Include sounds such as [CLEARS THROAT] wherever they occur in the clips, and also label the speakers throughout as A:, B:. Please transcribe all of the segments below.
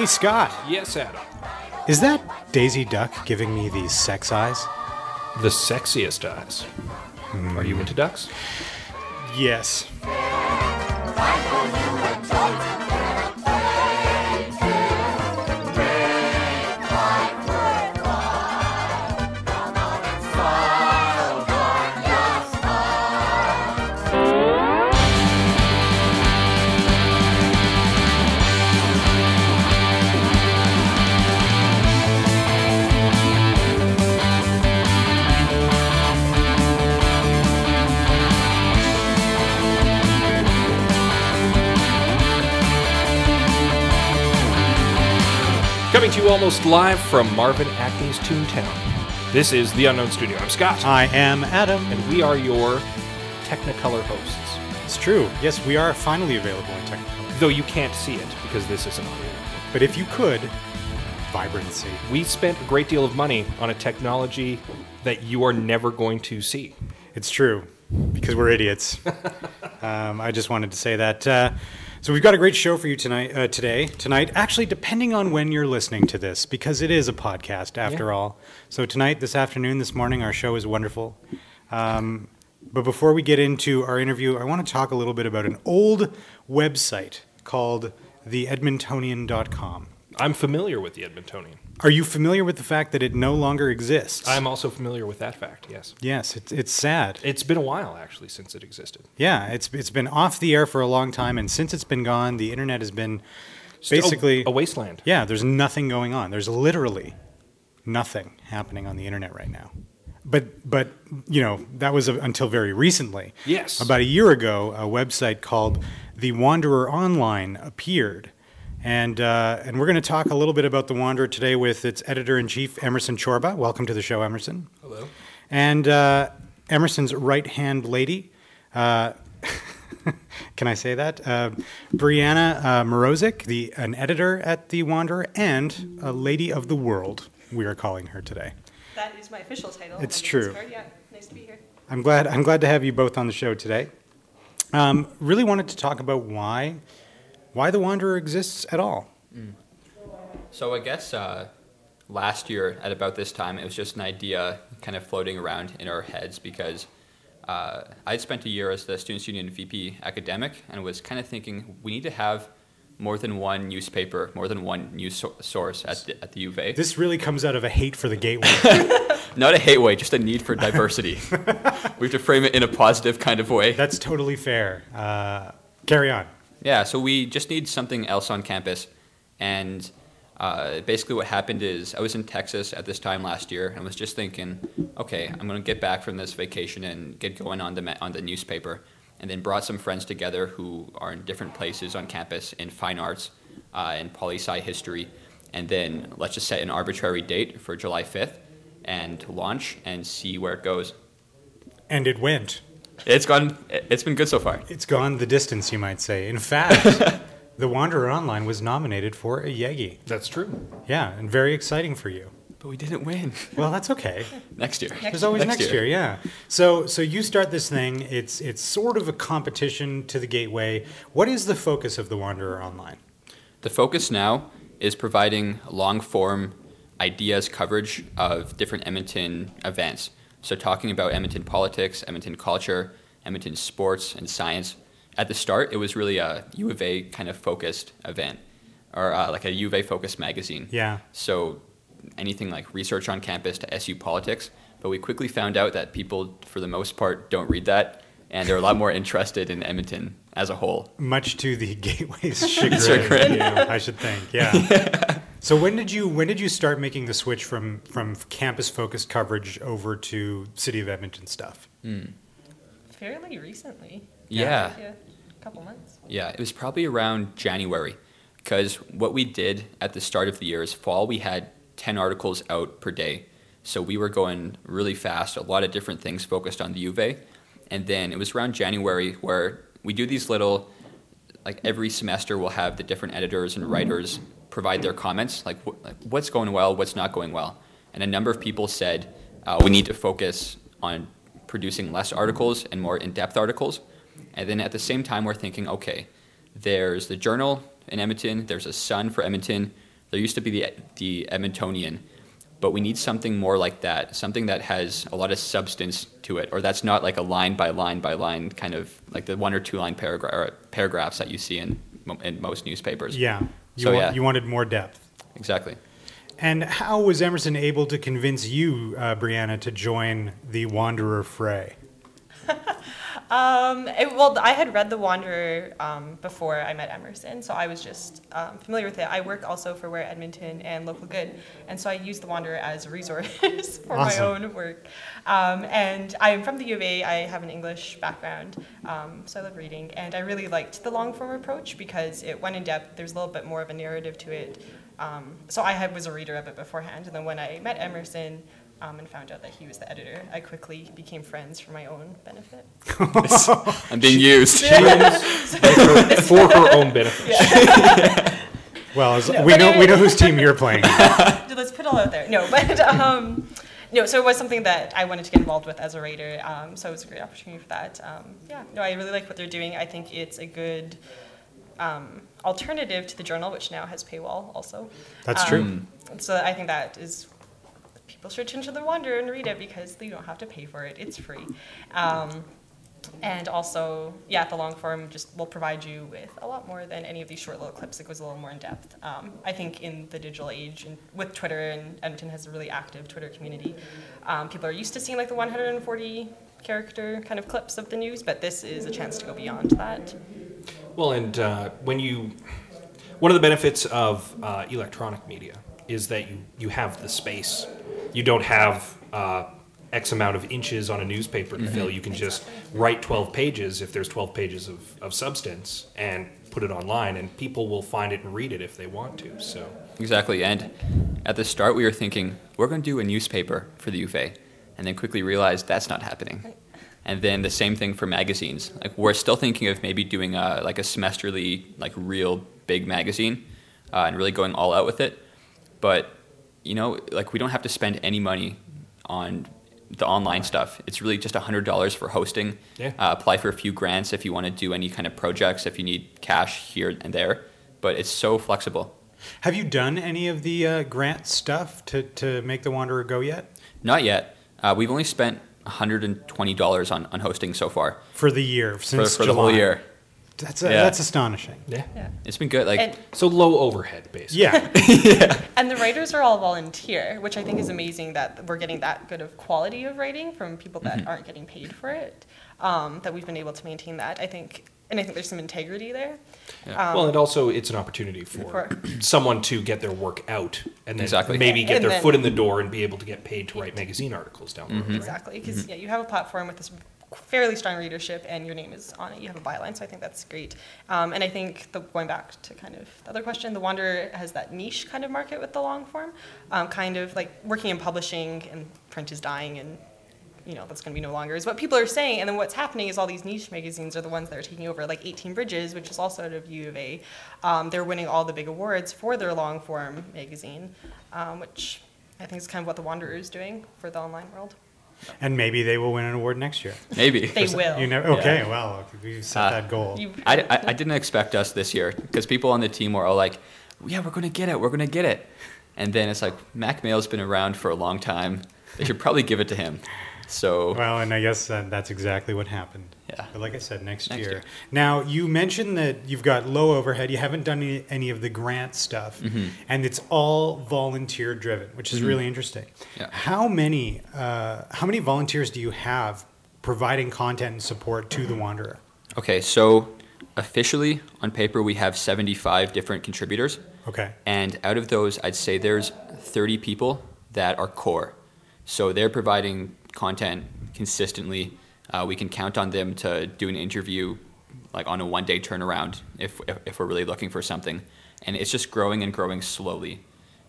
A: Hey, Scott,
B: Yes, Adam.
A: is that Daisy Duck giving me these sex eyes?
B: The sexiest eyes. Are you into ducks?
A: Yes.
B: Coming to you almost live from Marvin Acme's Toontown. This is The Unknown Studio. I'm Scott,
A: I am Adam.
B: and we are your Technicolor hosts.
A: It's true. Yes, we are finally available in Technicolor.
B: Though you can't see it because this is an audio.
A: But if you could, vibrancy.
B: We spent a great deal of money on a technology that you are never going to see.
A: It's true, because we're idiots. [LAUGHS] um, I just wanted to say that. Uh, so we've got a great show for you tonight. Uh, today, tonight, actually, depending on when you're listening to this, because it is a podcast after
B: Yeah.
A: all. So tonight, this afternoon, this morning, our show is wonderful. Um, but before we get into our interview, I want to talk a little bit about an old website called theedmontonian.com.
B: I'm familiar with the Edmontonian.
A: Are you familiar with the fact that it no longer exists?
B: I'm also familiar with that fact, yes.
A: Yes, it's, it's sad.
B: It's been a while, actually, since it existed.
A: Yeah, it's it's been off the air for a long time, and since it's been gone, the internet has been basically
B: a, a wasteland.
A: yeah. There's nothing going on. There's literally nothing happening on the internet right now. But but you know that was uh, until very recently.
B: Yes.
A: About a year ago, a website called The Wanderer Online appeared. And, uh, and we're going to talk a little bit about The Wanderer today with its editor in chief, Emerson Scorba. Welcome to the show, Emerson.
B: Hello.
A: And uh, Emerson's right hand lady, uh, [LAUGHS] can I say that? Uh, Breanna uh, Mroczek, the, an editor at The Wanderer, and a lady of the world, we are calling her today.
C: That is my official title.
A: It's true.
C: card. Yeah, nice to be here.
A: I'm glad, I'm glad to have you both on the show today. Um, really wanted to talk about why, why The Wanderer exists at all.
D: So I guess uh, last year at about this time, it was just an idea kind of floating around in our heads because uh, I'd spent a year as the Students Union VP academic and was kind of thinking we need to have more than one newspaper, more than one news so- source at the, at the U of A.
A: This really comes out of a hate for the gateway. [LAUGHS]
D: Not a hate way, just a need for diversity. [LAUGHS] we have to frame it in a positive kind of way.
A: That's totally fair. Uh, carry on.
D: Yeah, so we just need something else on campus. And uh, basically, what happened is I was in Texas at this time last year and was just thinking, okay, I'm going to get back from this vacation and get going on the, on the newspaper. And then brought some friends together who are in different places on campus in fine arts uh, and poli sci history. And then let's just set an arbitrary date for July 5th and launch and see where it goes.
A: And it went.
D: It's gone, it's been good so far.
A: It's gone the distance, you might say. In fact, [LAUGHS] The Wanderer Online was nominated for a Yeggie.
B: That's true.
A: Yeah, and very exciting for you.
D: But we didn't win. [LAUGHS]
A: Well, that's okay.
D: Next year.
A: There's always next,
D: Next
A: year.
D: year.
A: yeah. So, so you start this thing. It's it's sort of a competition to the Gateway. What is the focus of The Wanderer Online?
D: The focus now is providing long form ideas coverage of different Edmonton events. So, talking about Edmonton politics, Edmonton culture, Edmonton sports, and science. At the start, it was really a U of A kind of focused event, or uh, like a U of A focused magazine.
A: Yeah.
D: So, anything like research on campus to SU politics. But we quickly found out that people, for the most part, don't read that, and they're a lot more [LAUGHS] interested in Edmonton as a whole.
A: Much to the [LAUGHS] Gateway's [LAUGHS] chagrin,
D: Chagrin.
A: you know, I should think. [LAUGHS] Yeah. so when did you when did you start making the switch from from campus focused coverage over to City of Edmonton stuff? Hmm.
C: Fairly recently.
D: Yeah.
C: Yeah, a couple months.
D: Yeah, it was probably around January because what we did at the start of the year is fall we had 10 articles out per day. So we were going really fast, a lot of different things focused on the U of A. And then it was around January where we do these little like every semester we'll have the different editors and writers provide their comments like, wh- like what's going well, what's not going well. And a number of people said uh, we need to focus on producing less articles and more in-depth articles. And then at the same time, we're thinking, okay, there's the Journal in Edmonton, there's a Sun for Edmonton, There used to be the the Edmontonian, but we need something more like that, something that has a lot of substance to it, or that's not like a line by line by line kind of like the one or two line paragraph or paragraphs that you see in in most newspapers.
A: Yeah. You,
D: So,
A: wa-
D: yeah.
A: you wanted more depth.
D: exactly.
A: And how was Emerson able to convince you, uh, Breanna, to join the Wanderer fray? [LAUGHS]
C: Um, it, well, I had read The Wanderer um, before I met Emerson, so I was just um, familiar with it. I work also for Where Edmonton and Local Good, and so I use The Wanderer as a resource [LAUGHS] for my own work. Um, and I'm from the U of A. I have an English background, um, so I love reading, and I really liked the long form approach because it went in depth. There's a little bit more of a narrative to it. Um, so I had, was a reader of it beforehand, and then when I met Emerson. Um, and found out that he was the editor. I quickly became friends for my own benefit. [LAUGHS]
D: I'm being used. [LAUGHS]
B: for her own benefit. [LAUGHS]
A: Well, as,
C: No,
A: we
C: but
A: know we know whose team you're playing.
C: let's put it all out there. No, but um, no. So it was something that I wanted to get involved with as a writer. Um, so it was a great opportunity for that. Um, yeah. No, I really like what they're doing. I think it's a good um, alternative to the journal, which now has paywall also.
A: That's
C: Um,
A: true.
C: So I think that is people should turn to the Wonder and read it because you don't have to pay for it. It's free. Um, and also, yeah, the long form just will provide you with a lot more than any of these short little clips. It goes a little more in depth. Um, I think in the digital age, and with Twitter, and Edmonton has a really active Twitter community, um, people are used to seeing like the 140 character kind of clips of the news, but this is a chance to go beyond that.
B: Well, and uh, when you, one of the benefits of uh, electronic media is that you, you have the space. You don't have uh, X amount of inches on a newspaper to fill. You can just write 12 pages if there's 12 pages of, of substance and put it online, and people will find it and read it if they want to. So,
D: Exactly. And at the start, we were thinking, we're going to do a newspaper for the U of A. And then quickly realized that's not happening. And then the same thing for magazines. Like, we're still thinking of maybe doing a, like a semesterly, like real big magazine uh, and really going all out with it. But, you know, like, we don't have to spend any money on the online stuff. It's really just $100 for hosting.
B: Yeah.
D: Uh, apply for a few grants if you want to do any kind of projects, if you need cash here and there. But it's so flexible.
A: Have you done any of the uh, grant stuff to, to make the Wanderer go yet
D: Not yet. Uh, we've only spent $120 on, on hosting so far
A: for the year
D: for,
A: since
D: for the whole
A: July?
D: year.
A: That's a,
D: Yeah.
A: that's astonishing.
B: yeah.
C: Yeah.
D: It's been good. Like,
C: And,
B: So low overhead, basically.
A: Yeah, [LAUGHS] yeah.
C: and the writers are all volunteer, which I think is amazing that we're getting that good of quality of writing from people that aren't getting paid for it. Um, that we've been able to maintain that. I think, and I think there's some integrity there.
D: Yeah.
C: Um,
B: Well, and also it's an opportunity for
C: For- [CLEARS THROAT]
B: someone to get their work out and then
D: Exactly.
B: maybe get
C: And
B: their
C: then-
B: foot in the door and be able to get paid to write magazine articles down the road. right?
C: Exactly, because yeah, you have a platform with this fairly strong readership, and your name is on it. You have a byline, so I think that's great. Um, and I think the, going back to kind of the other question, the Wanderer has that niche kind of market with the long form, um, kind of like working in publishing and print is dying and. You know that's going to be no longer is what people are saying, and then what's happening is all these niche magazines are the ones that are taking over, like 18 Bridges, which is also out of U of A. Um, they're winning all the big awards for their long form magazine, um, which I think is kind of what the Wanderer is doing for the online world.
A: And maybe they will win an award next year.
D: maybe.
C: They will.
A: You know, okay, well, we set
D: Uh,
A: that goal.
C: You-
D: I, I, I didn't expect us this year because people on the team were all like, yeah, we're going to get it. We're going to get it. And then it's like, Mack Male's been around for a long time. They should probably give it to him. So,
A: Well, and I guess uh, that's exactly what happened.
D: Yeah.
A: But like I said, next,
D: Next
A: year.
D: year.
A: Now, you mentioned that you've got low overhead. You haven't done any, any of the grant stuff,
D: Mm-hmm.
A: and it's all volunteer driven, which is really interesting.
D: Yeah.
A: How many uh, how many volunteers do you have providing content and support to the Wanderer?
D: okay, so officially on paper, we have 75 different contributors.
A: Okay.
D: And out of those, I'd say there's 30 people that are core. So they're providing content consistently. Uh, we can count on them to do an interview like on a one day turnaround if, if, if we're really looking for something. And it's just growing and growing slowly.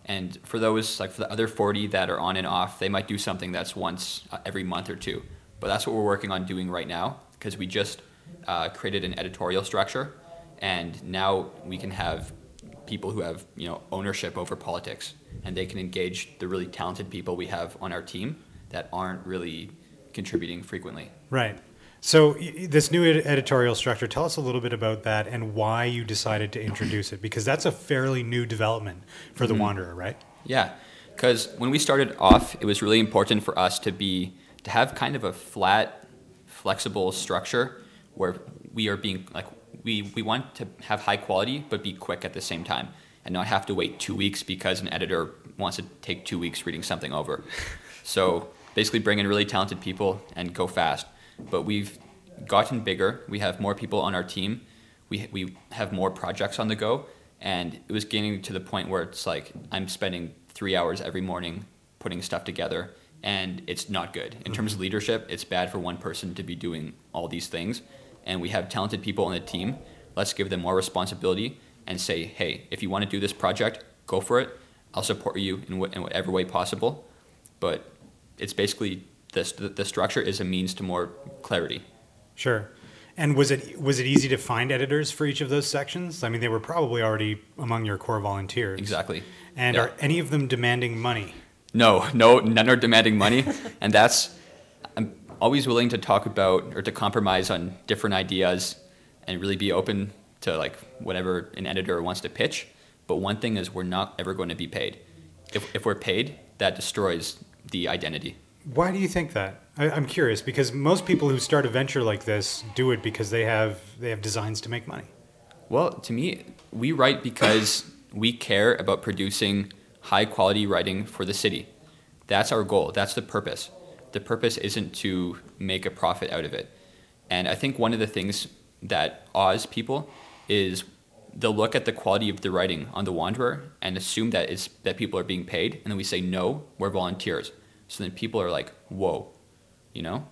D: And for those, like for the other 40 that are on and off, they might do something that's once uh, every month or two. But that's what we're working on doing right now because we just uh, created an editorial structure. And now we can have people who have you know ownership over politics and they can engage the really talented people we have on our team that aren't really contributing frequently
A: Right. So this new ed- editorial structure, tell us a little bit about that and why you decided to introduce it, because that's a fairly new development for the mm-hmm. Wanderer, right?
D: Yeah, because when we started off, it was really important for us to be to have kind of a flat, flexible structure where we are being like we we want to have high quality but be quick at the same time and not have to wait two weeks because an editor wants to take two weeks reading something over. So basically, bring in really talented people and go fast. But we've gotten bigger. We have more people on our team. We we have more projects on the go, and it was getting to the point where it's like I'm spending three hours every morning putting stuff together, and it's not good in terms of mm-hmm. leadership. It's bad for one person to be doing all these things, and we have talented people on the team. Let's give them more responsibility and say, hey, if you want to do this project, go for it. I'll support you in, wh- in whatever way possible. But it's basically this, the, the structure is a means to more clarity.
A: Sure. And was it was it easy to find editors for each of those sections? I mean, they were probably already among your core volunteers.
D: Exactly.
A: And
D: Yeah.
A: are any of them demanding money?
D: No, no, none are demanding money, [LAUGHS] and that's I'm always willing to talk about or to compromise on different ideas, and really be open to like whatever an editor wants to pitch. But one thing is, we're not ever going to be paid. If if we're paid, that destroys the identity.
A: Why do you think that? I, I'm curious because most people who start a venture like this do it because they have they have designs to make money.
D: Well, to me, we write because we care about producing high quality writing for the city. That's our goal. That's the purpose. The purpose isn't to make a profit out of it. And I think one of the things that awes people is they'll look at the quality of the writing on the Wanderer and assume that it's that people are being paid, and then we say no, we're volunteers. So then people are like, "Whoa," you know?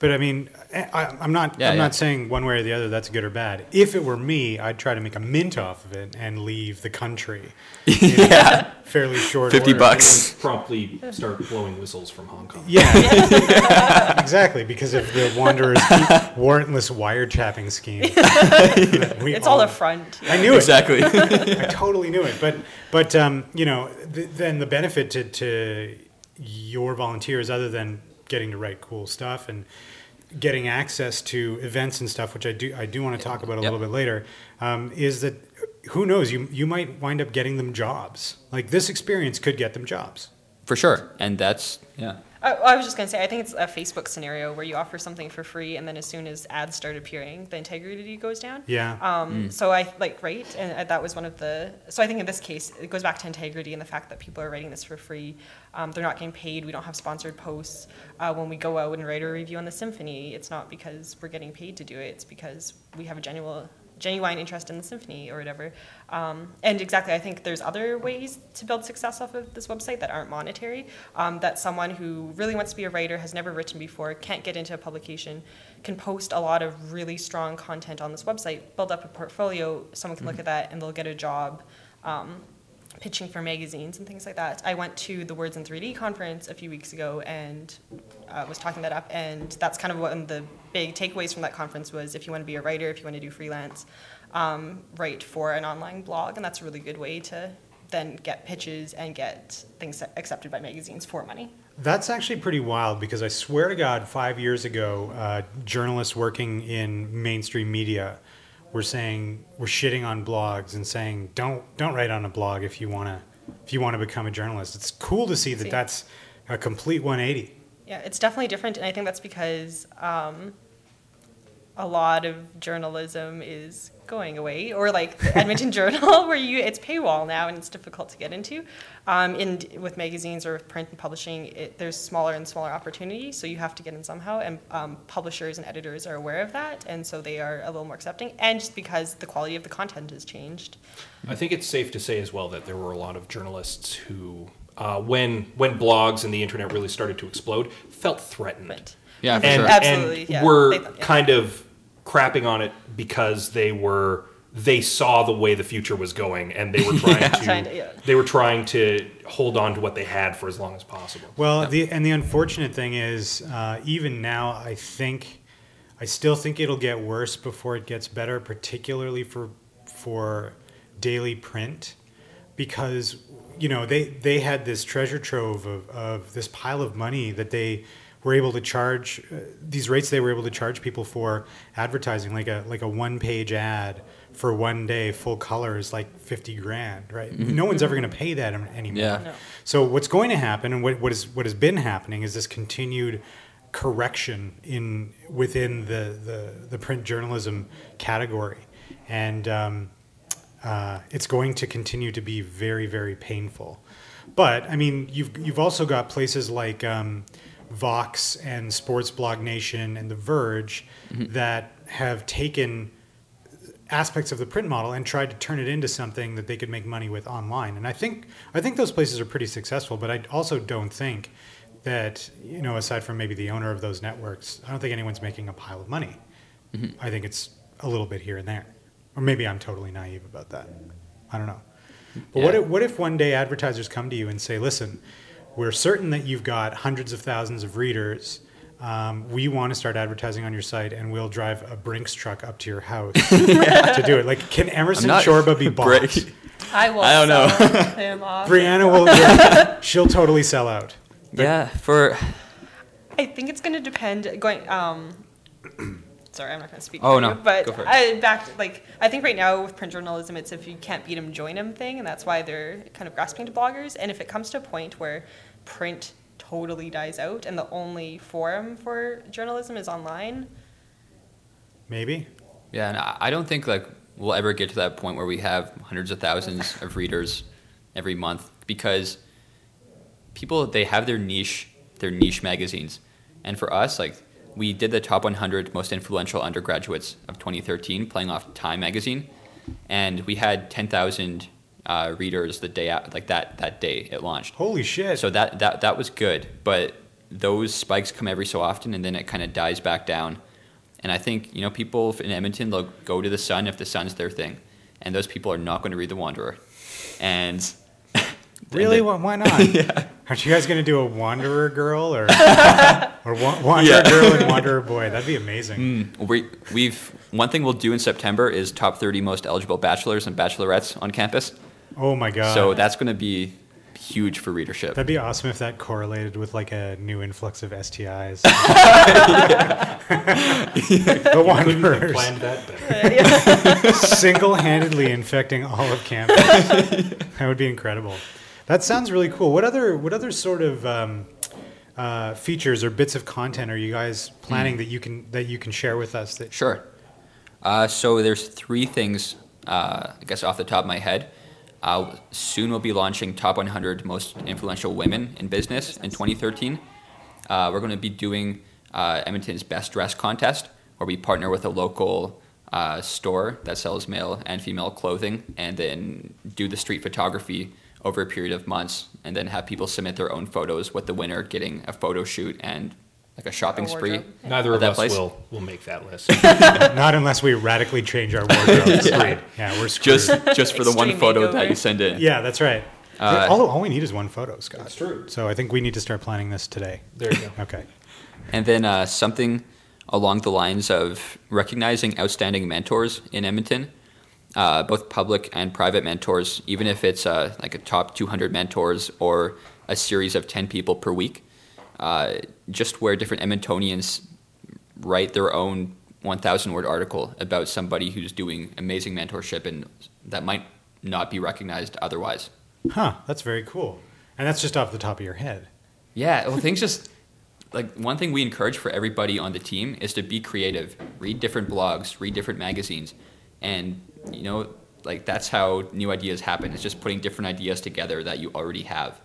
A: But I mean, I, I- I'm not.
D: Yeah,
A: I'm
D: yeah.
A: not saying one way or the other that's good or bad. If it were me, I'd try to make a mint off of it and leave the country. [LAUGHS]
D: yeah,
A: Fairly short.
D: 50
A: order.
D: bucks.
B: And promptly start blowing whistles from Hong Kong.
A: Yeah, [LAUGHS] [LAUGHS] exactly. Because of the Wanderer's warrantless wiretapping scheme. We
C: It's all a front.
A: I knew it.
D: exactly.
A: I totally knew it. But but um, you know, th- then the benefit to, to your volunteers, other than getting to write cool stuff and getting access to events and stuff, which I do I do want to talk about a
D: Yep.
A: little bit later, um, is that who knows you you might wind up getting them jobs. Like this experience could get them jobs.
D: For sure. And that's yeah.
C: I, I was just going to say, I think it's a Facebook scenario where you offer something for free, and then as soon as ads start appearing, the integrity goes down.
A: Yeah.
C: Um, So I like right, and uh, that was one of the. So I think in this case, it goes back to integrity and the fact that people are writing this for free. Um, they're not getting paid. We don't have sponsored posts. Uh, when we go out and write a review on the symphony, it's not because we're getting paid to do it. It's because we have a genuine genuine interest in the symphony or whatever. Um, and exactly, I think there's other ways to build success off of this website that aren't monetary. Um, that someone who really wants to be a writer, has never written before, can't get into a publication, can post a lot of really strong content on this website, build up a portfolio. Someone can look at that and they'll get a job. Um, pitching for magazines and things like that. I went to the Words in 3D conference a few weeks ago and uh, was talking that up, and that's kind of one of the big takeaways from that conference was if you want to be a writer, if you want to do freelance, um, write for an online blog, and that's a really good way to then get pitches and get things accepted by magazines for money.
A: That's actually pretty wild because I swear to God, five years ago, uh, journalists working in mainstream media were saying we're shitting on blogs and saying don't don't write on a blog if you want to if you want to become a journalist. It's cool to see that
C: See.
A: that's a complete 180.
C: Yeah, it's definitely different, and I think that's because um, a lot of journalism is going away, or like the Edmonton [LAUGHS] Journal, where you it's paywall now and it's difficult to get into. Um, and with magazines or with print and publishing, it, there's smaller and smaller opportunities, so you have to get in somehow. And um, publishers and editors are aware of that, and so they are a little more accepting. And just because the quality of the content has changed.
B: I think it's safe to say as well that there were a lot of journalists who, uh, when when blogs and the internet really started to explode, felt threatened.
C: But
D: Yeah, for
B: and,
D: sure.
C: Absolutely,
B: and
C: yeah.
B: were
C: thought- yeah.
B: kind of crapping on it because they were they saw the way the future was going and they were [LAUGHS] trying to
C: Trying to- yeah.
B: they were trying to hold on to what they had for as long as possible.
A: Well, the and the unfortunate thing is, uh, even now, I think, I still think it'll get worse before it gets better, particularly for for daily print, because you know they they had this treasure trove of, of this pile of money that they were able to charge uh, these rates. They were able to charge people for advertising, like a like a one page ad for one day, full color is like fifty grand, right? No one's ever going to pay that anymore.
D: Yeah.
C: No.
A: So what's going to happen, and what, what is what has been happening, is this continued correction in within the the, the print journalism category, and um, uh, it's going to continue to be very very painful. But I mean, you've you've also got places like um, Vox and Sports Blog Nation and The Verge mm-hmm. that have taken aspects of the print model and tried to turn it into something that they could make money with online. And I think I think those places are pretty successful, but I also don't think that you know aside from maybe the owner of those networks, I don't think anyone's making a pile of money. Mm-hmm. I think it's a little bit here and there. Or maybe I'm totally naive about that. I don't know. But what if, what if one day advertisers come to you and say, "Listen, we're certain that you've got hundreds of thousands of readers. Um, we want to start advertising on your site, and we'll drive a Brinks truck up to your house [LAUGHS] to do it." Like, can Emerson
D: not-
A: Scorba be bought?
D: Bra-
C: I will
D: I don't know. [LAUGHS]
C: him off.
A: Breanna will. yeah, [LAUGHS] she'll totally sell out.
D: yeah, for
C: I think it's going to depend. Going, um, [CLEARS THROAT] sorry, I'm not going to speak.
D: Oh,
C: for
D: no.
C: you, but
D: Go for it.
C: I back like I think right now with print journalism, it's if you can't beat them, join them thing, and that's why they're kind of grasping to bloggers. And if it comes to a point where print totally dies out and the only forum for journalism is online,
A: Maybe.
D: Yeah, and I I don't think like we'll ever get to that point where we have hundreds of thousands of readers every month because people they have their niche their niche magazines, and for us like we did the top 100 most influential undergraduates of 2013 playing off Time magazine, and we had 10,000 uh, readers the day out, like that that day it launched.
A: Holy shit!
D: So that that that was good, but those spikes come every so often, and then it kind of dies back down. And I think you know people in Edmonton they'll go to the Sun if the Sun's their thing, and those people are not going to read the Wanderer. And [LAUGHS]
A: really,
D: and
A: Why why [LAUGHS] not? Aren't you guys going to do a Wanderer girl or [LAUGHS] or Wa- Wanderer
D: Yeah. Mm.
A: girl and Wanderer boy? That'd be amazing.
D: then we we've one thing we'll do in September is top 30 most eligible bachelors and bachelorettes on campus.
A: Oh my god!
D: So that's going to be huge for readership.
A: That'd be awesome if that correlated with like a new influx of STIs. [LAUGHS] the Wanderers
B: Planned that better. [LAUGHS]
A: single-handedly infecting all of campus. that would be incredible. That sounds really cool. What other what other sort of um, uh, features or bits of content are you guys planning that you can that you can share with us? That
D: Sure. Uh, so there's three things, uh, I guess, off the top of my head. Uh, soon we'll be launching top 100 most influential women in business in 2013. Uh, we're going to be doing uh, Edmonton's best dress contest, where we partner with a local uh, store that sells male and female clothing, and then do the street photography over a period of months, and then have people submit their own photos, with the winner getting a photo shoot and like a shopping spree.
C: wardrobe.
B: Neither
D: At
B: of
D: that
B: us
D: place?
B: will will make that list. [LAUGHS]
A: not unless we radically change our wardrobes. [LAUGHS]
D: Yeah.
A: yeah, we're screwed.
D: Just just for the one
C: Extreme
D: photo that you send in.
A: yeah, that's right.
D: Uh,
A: all, all we need is one photo, Scott.
B: That's true.
A: So I think we need to start planning this today.
B: There you go.
A: Okay.
D: And then uh, something along the lines of recognizing outstanding mentors in Edmonton, uh, both public and private mentors, even if it's uh, like a top 200 mentors or a series of 10 people per week, uh, just where different Edmontonians write their own 1,000 word article about somebody who's doing amazing mentorship and that might not be recognized otherwise.
A: Huh. That's very cool. And that's just off the top of your head.
D: Yeah, well, things [LAUGHS] just like one thing we encourage for everybody on the team is to be creative, read different blogs, read different magazines, and you know, like that's how new ideas happen. It's just putting different ideas together that you already have.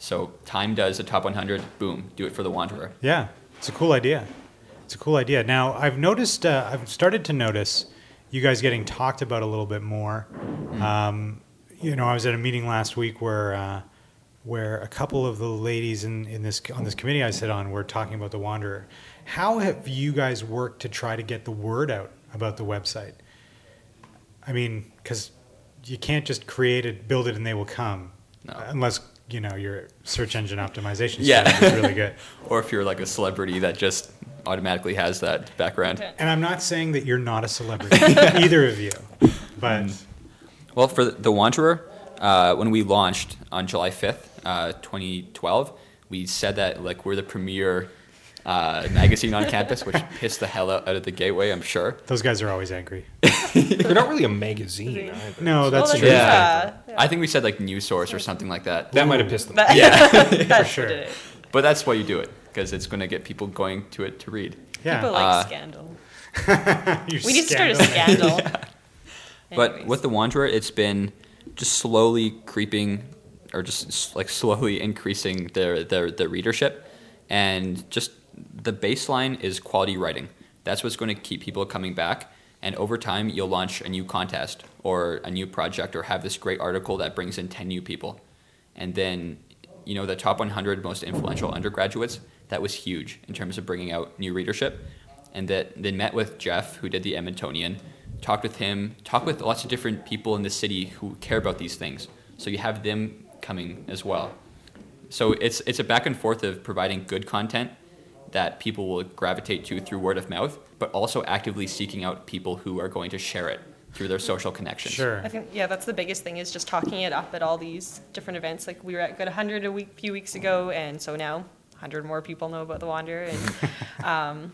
D: So Time does a top 100, boom, do it for the Wanderer.
A: Yeah, it's a cool idea. It's a cool idea. Now, I've noticed, uh, I've started to notice you guys getting talked about a little bit more. Um, you know, I was at a meeting last week where uh, where a couple of the ladies in, in this on this committee I sit on were talking about the Wanderer. How have you guys worked to try to get the word out about the website? I mean, because you can't just create it, build it, and they will come,
D: No.
A: unless you know your search engine optimization
D: Yeah.
A: is really good. [LAUGHS]
D: Or if you're like a celebrity that just automatically has that background.
A: And I'm not saying that you're not a celebrity, [LAUGHS] either of you, but
D: Well, for the Wanderer, uh, when we launched on July 5th, uh, 2012, we said that like we're the premier uh, magazine on campus, which pissed the hell out, out of the gateway, I'm sure.
A: Those guys are always angry. [LAUGHS]
B: They're not really a magazine either.
A: No, that's
C: Well,
A: true.
D: Yeah.
C: yeah.
D: I think we said like news source or something like that.
B: That might have pissed them.
C: That-
D: Yeah, [LAUGHS]
C: That's
A: sure.
C: what it is.
D: but that's why you do it because it's going to get people going to it to read.
A: Yeah.
C: People like
D: Uh,
C: scandal. [LAUGHS]
A: You're
C: We need to start a
A: scandal.
C: scandal.
D: But with the Wanderer, it's been just slowly creeping, or just like slowly increasing their their their readership, and just the baseline is quality writing. That's what's going to keep people coming back. And over time, you'll launch a new contest or a new project, or have this great article that brings in ten new people, and then you know the top 100 most influential undergraduates. That was huge in terms of bringing out new readership and that they met with Jeff, who did the Edmontonian, talked with him, talked with lots of different people in the city who care about these things. So you have them coming as well. So it's it's a back and forth of providing good content that people will gravitate to through word of mouth, but also actively seeking out people who are going to share it through their social connections.
A: Sure.
C: I think yeah, that's the biggest thing is just talking it up at all these different events. Like we were at Good 100 a week, few weeks ago, and so now 100 more people know about the Wander and [LAUGHS] um,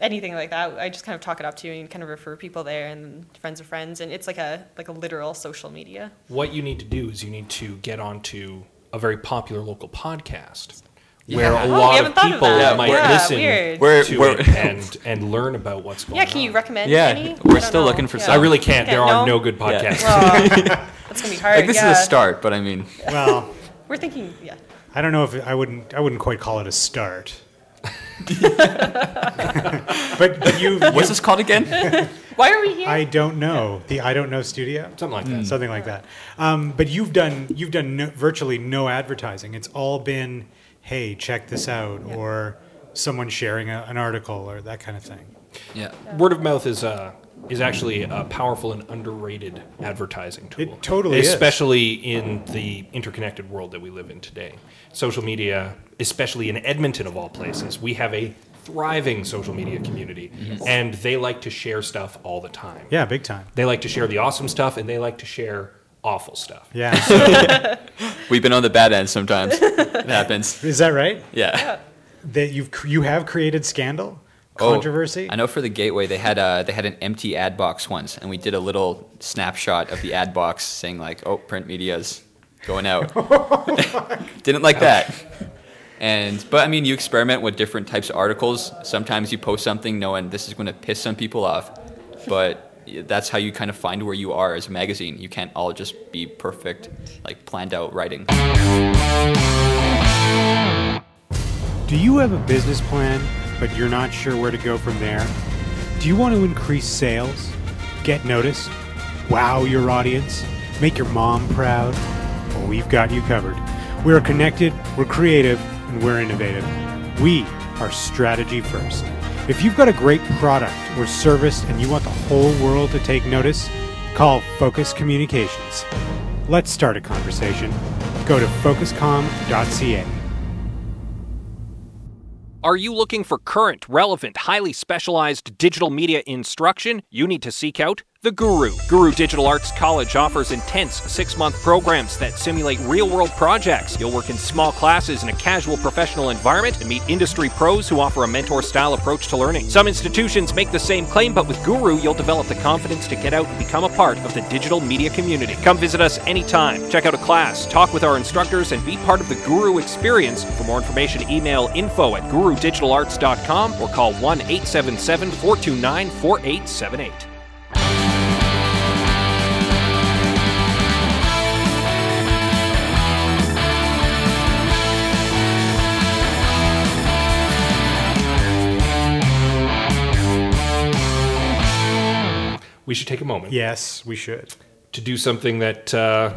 C: anything like that. I just kind of talk it up to you and kind of refer people there and friends of friends, and it's like a like a literal social media.
B: What you need to do is you need to get onto a very popular local podcast
D: Yeah.
B: where a
C: Oh,
B: lot of
C: thought of
B: people
C: that.
B: might
C: Yeah,
B: listen
C: weird.
D: We're-
B: to
D: we're-
B: it and and learn about what's going on.
C: Yeah, can you recommend
D: Yeah,
C: any?
D: we're still
C: know.
D: looking for
C: Yeah.
D: some.
B: I really can't. There
C: Okay,
B: are
C: no?
B: no good
D: Yeah.
B: podcasts.
C: Well, that's gonna be [LAUGHS] hard.
D: Like this
C: yeah.
D: is a start, but I mean,
A: Well,
C: We're thinking, yeah.
A: I don't know if I wouldn't. I wouldn't quite call it a start. [LAUGHS] but but you.
D: what's this called again? [LAUGHS]
C: Why are we here?
A: I don't know the I don't know studio.
B: Something like that.
A: something like that. Um, but you've done you've done no, virtually no advertising. It's all been, hey, check this out,
C: Yeah.
A: or someone sharing a, an article or that kind of thing.
D: Yeah.
B: Word of mouth is uh, is actually a powerful and underrated advertising tool.
A: It totally is.
B: especially in the interconnected world that we live in today. Social media, especially in Edmonton of all places, we have a thriving social media community, and they like to share stuff all the time.
A: Yeah, big time.
B: They like to share the awesome stuff, and they like to share awful stuff.
A: Yeah. So, [LAUGHS]
D: We've been on the bad end sometimes. [LAUGHS] it happens.
A: is that right?
D: Yeah.
A: That you've you have created scandal,
D: Oh,
A: controversy.
D: I know for the gateway they had a they had an empty ad box once, and we did a little snapshot of the ad box saying like, "Oh, print media's going out." [LAUGHS] Oh Didn't like that. And but I mean, you experiment with different types of articles. Sometimes you post something knowing this is going to piss some people off, but that's how you kind of find where you are as a magazine. You can't all just be perfect, like planned out writing.
A: Do you have a business plan, but you're not sure where to go from there? Do you want to increase sales? Get noticed? Wow your audience? Make your mom proud? Well, we've got you covered. We're connected, we're creative, and we're innovative. We are strategy first. If you've got a great product or service and you want the whole world to take notice, call Focus Communications. Let's start a conversation. Go to focuscom.ca.
E: Are you looking for current, relevant, highly specialized digital media instruction? You need to seek out The Guru. Guru Digital Arts College offers intense six month programs that simulate real world projects. You'll work in small classes in a casual professional environment and meet industry pros who offer a mentor style approach to learning. Some institutions make the same claim, but with Guru, you'll develop the confidence to get out and become a part of the digital media community. Come visit us anytime. Check out a class, talk with our instructors, and be part of the Guru experience. For more information, email info at gurudigitalarts.com or call 1 877 429 4878.
B: We should take a moment
A: Yes, we should.
B: to do something that uh,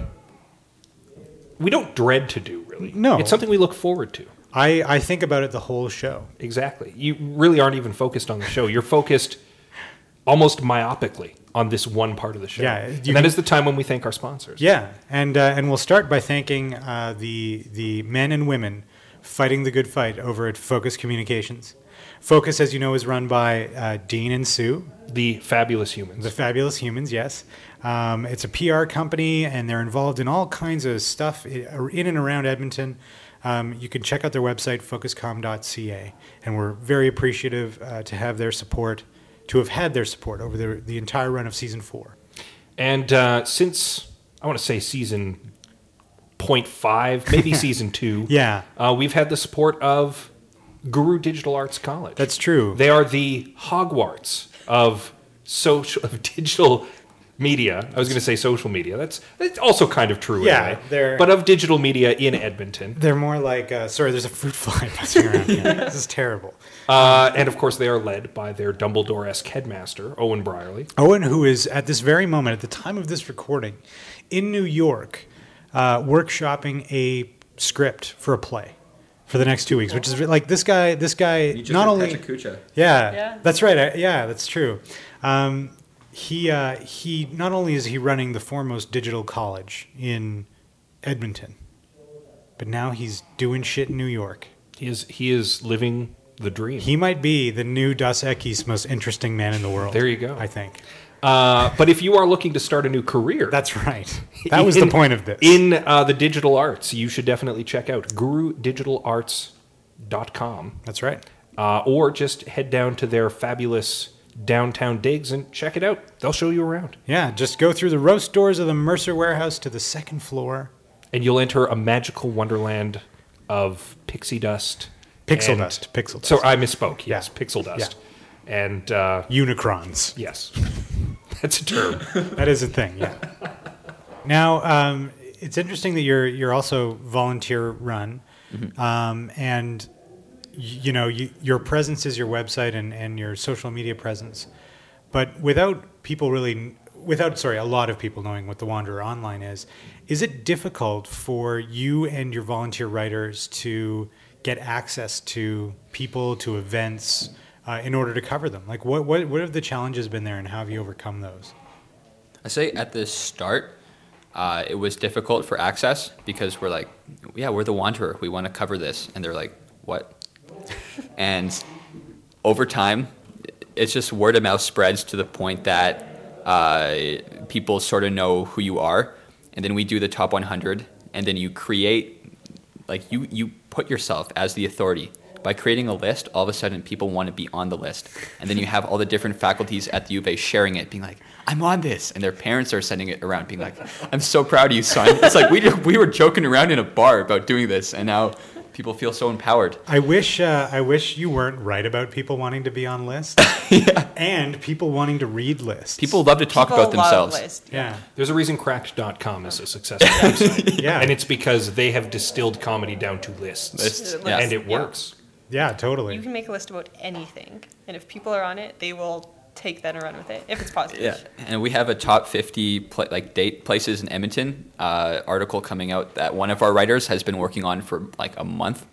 B: we don't dread to do, really.
A: No.
B: It's something we look forward to.
A: I, I think about it the whole show.
B: Exactly. You really aren't even focused on the show. You're focused almost myopically on this one part of the show.
A: Yeah, you
B: and that
A: can-
B: is the time when we thank our sponsors.
A: Yeah, and uh, and we'll start by thanking uh, the the men and women fighting the good fight over at Focus Communications. Focus, as you know, is run by uh, Dean and Sue,
B: The fabulous humans.
A: the fabulous humans. Yes, um, it's a PR company, and they're involved in all kinds of stuff in and around Edmonton. um, you can check out their website, focuscom.ca. And we're very appreciative uh, to have their support, to have had their support over the, the entire run of season four.
B: And uh, since I want to say season 0.5, maybe [LAUGHS] season two,
A: Yeah.
B: uh, we've had the support of Guru Digital Arts College.
A: That's true.
B: They are the Hogwarts of social of digital media. I was going to say social media. That's that's also kind of true.
A: Yeah,
B: in a way.
A: they're-
B: but of digital media in Edmonton.
A: They're more like, uh, sorry, there's a fruit fly [LAUGHS] buzzing around here. This is terrible.
B: Uh, and of course, they are led by their Dumbledore-esque headmaster, Owen Brierley.
A: Owen, who is at this very moment, at the time of this recording, in New York, uh, workshopping a script for a play for the next two weeks, which is like this guy. This guy not only yeah,
C: Yeah.
A: that's right. I, yeah, that's true. Um, he uh, he not only is he running the foremost digital college in Edmonton, but now he's doing shit in New York.
B: He is he is living the dream.
A: He might be the new Dos Equis most interesting man in the world.
B: There you go.
A: I think
B: Uh, but if you are looking to start a new career,
A: that's right. [LAUGHS] That was the point of this.
B: in uh, the digital arts, you should definitely check out gurudigitalarts.com.
A: that's right.
B: Uh, or just head down to their fabulous downtown digs and check it out. They'll show you around.
A: Yeah, just go through the roast doors of the Mercer warehouse to the second floor.
B: And you'll enter a magical wonderland of pixie dust.
A: Pixel
B: and-
A: dust. Pixel dust.
B: So I misspoke.
A: Yeah.
B: Yes, pixel dust. And uh,
A: Unicrons.
B: yes, [LAUGHS] that's a term.
A: That is a thing, yeah. now, um, it's interesting that you're you're also volunteer run, um, and y- you know you, your presence is your website and, and your social media presence, but without people really, without sorry, a lot of people knowing what the Wanderer Online is, is it difficult for you and your volunteer writers to get access to people to events? Uh, in order to cover them, like what, what what have the challenges been there, and how have you overcome those?
D: I say at the start, uh, it was difficult for access because we're like, yeah, we're the Wanderer. We want to cover this, and they're like, what? [LAUGHS] and over time, it's just word of mouth spreads to the point that uh, people sort of know who you are, and then we do the top 100, and then you create, like you you put yourself as the authority. By creating a list, all of a sudden people want to be on the list. And then you have all the different faculties at the U of A sharing it, being like, I'm on this. And their parents are sending it around, being like, I'm so proud of you, son. It's like we, we were joking around in a bar about doing this, and now people feel so empowered.
A: I wish uh, I wish you weren't right about people wanting to be on lists [LAUGHS] and people wanting to read lists.
D: People love to talk
C: People
D: about themselves.
C: lists.
A: yeah,
B: There's a reason Cracked.com is a successful website. [LAUGHS]
A: yeah,
B: And it's because they have distilled comedy down to lists.
D: Lists,
C: Lists.
D: yeah.
B: And it
C: Yeah.
B: works.
A: Yeah, totally.
C: You can make a list about anything, and if people are on it, they will take that and run with it if it's positive.
D: Yeah, and we have a top 50 pla like date places in Edmonton uh, article coming out that one of our writers has been working on for like a month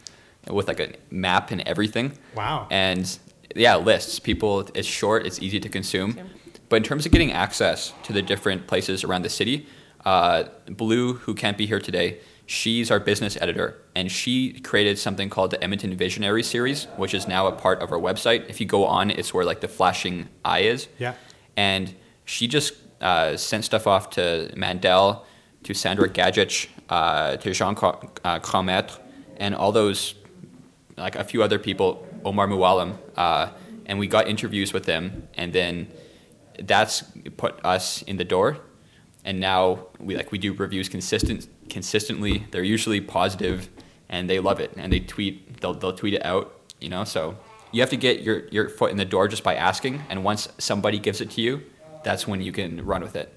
D: with like a map and everything.
A: Wow.
D: And yeah, lists. People, it's short, it's easy to consume. But in terms of getting access to the different places around the city, uh, Blue, who can't be here today, she's our business editor, and she created something called the Edmonton Visionary Series, which is now a part of our website. If you go on, it's where like the flashing eye is.
A: Yeah.
D: And she just uh, sent stuff off to Mandel, to Sandra Gadget, uh, to Jean Cro- uh, Crometre, and all those, like a few other people, Omar Mouallem, uh, and we got interviews with them, and then that's put us in the door. And now we like we do reviews consistent consistently. They're usually positive, and they love it. And they tweet they'll they'll tweet it out. You know, so you have to get your your foot in the door just by asking. And once somebody gives it to you, that's when you can run with it.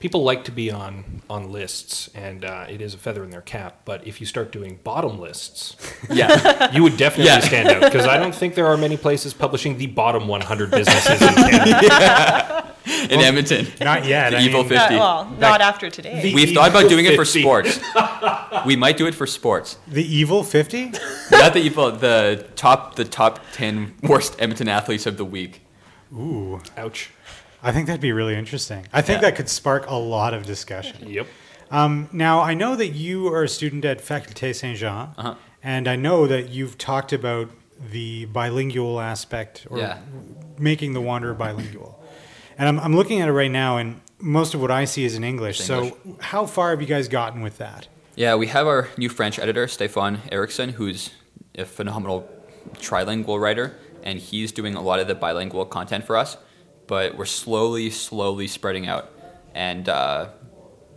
B: People like to be on on lists, and uh, it is a feather in their cap. But if you start doing bottom lists, [LAUGHS]
D: Yeah. [LAUGHS]
B: you would definitely
D: Yeah.
B: stand out because I don't think there are many places publishing the bottom 100 businesses in [LAUGHS] Canada.
D: In Edmonton.
A: Not yet.
D: The
A: I
D: evil
A: mean,
D: 50.
C: Uh, well, not after today.
D: We've thought about doing it for sports. we might do it for sports.
A: the evil fifty.
D: Not the evil, the top, the top ten worst Edmonton athletes of the week.
A: Ooh,
B: Ouch.
A: I think that'd be really interesting. I think
D: Yeah.
A: that could spark a lot of discussion.
B: Yep.
A: Um, now, I know that you are a student at Faculté Saint Jean,
D: Uh-huh.
A: and I know that you've talked about the bilingual aspect or
D: Yeah.
A: making the Wanderer bilingual. And I'm, I'm looking at it right now, and most of what I see is in English.
D: It's
A: so,
D: English.
A: how far have you guys gotten with that?
D: Yeah, we have our new French editor, Stefan Eriksson, who's a phenomenal trilingual writer, and he's doing a lot of the bilingual content for us. But we're slowly, slowly spreading out, and uh,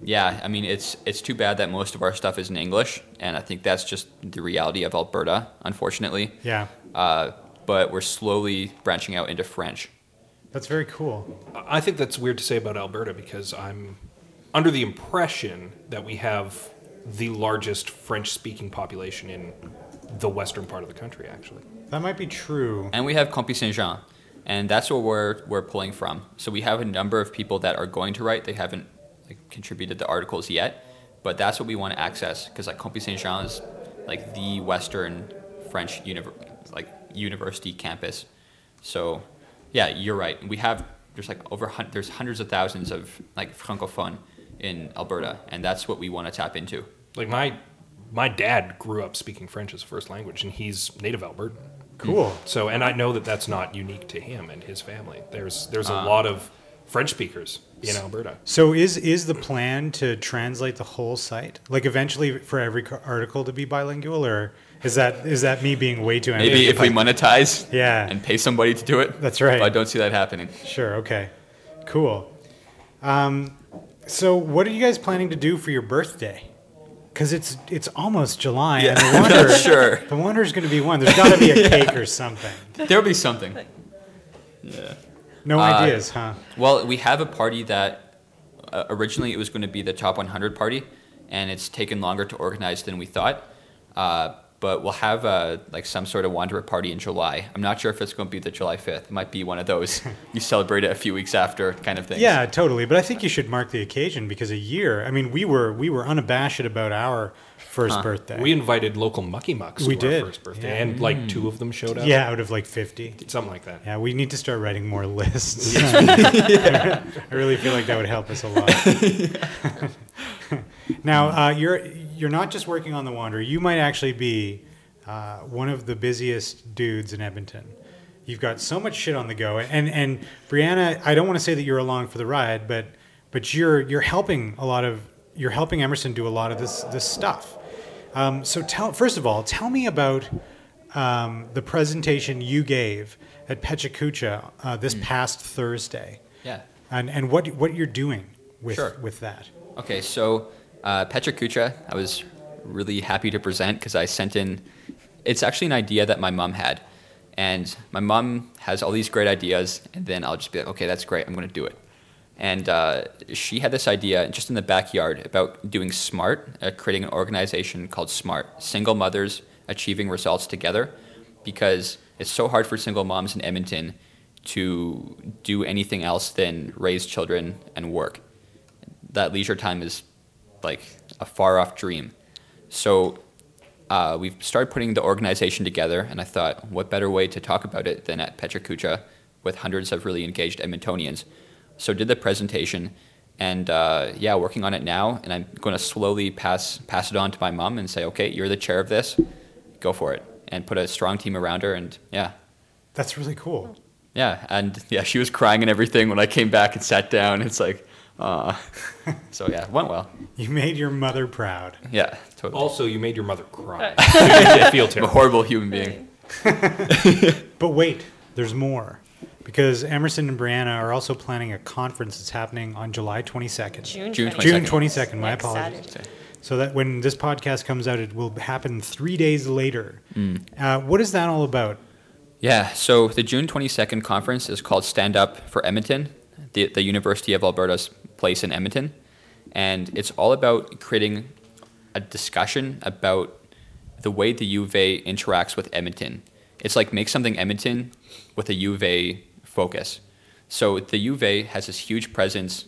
D: yeah, I mean it's it's too bad that most of our stuff is in English, and I think that's just the reality of Alberta, unfortunately.
A: Yeah,
D: Uh, but we're slowly branching out into French.
A: That's very cool.
B: I think that's weird to say about Alberta because I'm under the impression that we have the largest French speaking population in the western part of the country, actually.
A: That might be true.
D: And we have Campus Saint Jean, and that's where we're we're pulling from. So we have a number of people that are going to write. They haven't like, contributed the articles yet, but that's what we want to access because like Campus Saint Jean is like the Western French univer- like university campus. So yeah, you're right. We have there's like over hun- there's hundreds of thousands of like francophone in Alberta, and that's what we want to tap into.
B: Like my my dad grew up speaking French as a first language, and he's native Albertan.
A: Cool.
B: So, and I know that that's not unique to him and his family. There's there's a ah. lot of French speakers in Alberta.
A: So is is the plan to translate the whole site, like eventually for every article to be bilingual, or is that is that me being way too ambitious?
D: Maybe if we monetize,
A: Yeah.
D: and pay somebody to do it.
A: That's right.
D: But I don't see that happening.
A: Sure. Okay. Cool. Um, so what are you guys planning to do for your birthday? Because it's it's almost July, and the [LAUGHS] Wanderer
D: Sure.
A: the Wanderer's going to be one. There's got to be a [LAUGHS] cake or something.
D: There'll be something. Yeah.
A: No
D: Uh,
A: ideas, huh?
D: Well, we have a party that uh, originally it was going to be the top 100 party, and it's taken longer to organize than we thought. Uh, but we'll have uh, like some sort of wanderer party in July. I'm not sure if it's going to be the July 5th. It might be one of those [LAUGHS] you celebrate it a few weeks after kind of things.
A: Yeah, totally. But I think you should mark the occasion because a year. I mean, we were we were unabashed about our first birthday.
B: We invited local mucky mucks
A: We
B: to
A: did,
B: our first birthday,
A: yeah.
B: and like two of them showed up.
A: yeah, out of like fifty.
B: something like that.
A: Yeah, we need to start writing more lists. [LAUGHS] [LAUGHS] I really feel like that would help us a lot. now, uh, you're you're not just working on the Wanderer. You might actually be uh, one of the busiest dudes in Edmonton. You've got so much shit on the go, and and Breanna, I don't want to say that you're along for the ride, but but you're you're helping a lot of you're helping Emerson do a lot of this this stuff. Um, so tell first of all, tell me about um, the presentation you gave at Pechakucha uh, this past Thursday,
D: Yeah.
A: and and what what you're doing with
D: Sure.
A: with that.
D: Okay, so uh, PechaKucha, I was really happy to present because I sent in. It's actually an idea that my mom had, and my mom has all these great ideas, and then I'll just be like, okay, that's great, I'm going to do it. And uh, she had this idea just in the backyard about doing SMART, uh, creating an organization called SMART, Single Mothers Achieving Results Together, because it's so hard for single moms in Edmonton to do anything else than raise children and work that leisure time is like a far off dream. So uh, we've started putting the organization together, and I thought, what better way to talk about it than at PechaKucha with hundreds of really engaged Edmontonians. So did the presentation, and uh, yeah, working on it now, and I'm going to slowly pass pass it on to my mom and say, okay, you're the chair of this, go for it, and put a strong team around her, and yeah.
A: That's really cool.
D: Yeah, and yeah, she was crying and everything when I came back and sat down. It's like, uh, [LAUGHS] so yeah, it went well.
A: You made your mother proud.
D: Yeah, totally.
B: Also, you made your mother cry. [LAUGHS] I feel
D: I'm a
B: terrible.
D: horrible human being. [LAUGHS]
A: But wait, there's more. Because Emerson and Breanna are also planning a conference that's happening on July 22nd.
C: June,
D: June
C: 20th.
A: June
D: 22nd.
A: 22nd, my
C: Next
A: apologies.
C: Saturday.
A: So that when this podcast comes out, it will happen three days later. Uh, what is that all about?
D: Yeah, so the June 22nd conference is called Stand Up for Edmonton, the, the University of Alberta's place in Edmonton. And it's all about creating a discussion about the way the U of A interacts with Edmonton. It's like make something Edmonton with a U of A focus. So the U of A has this huge presence.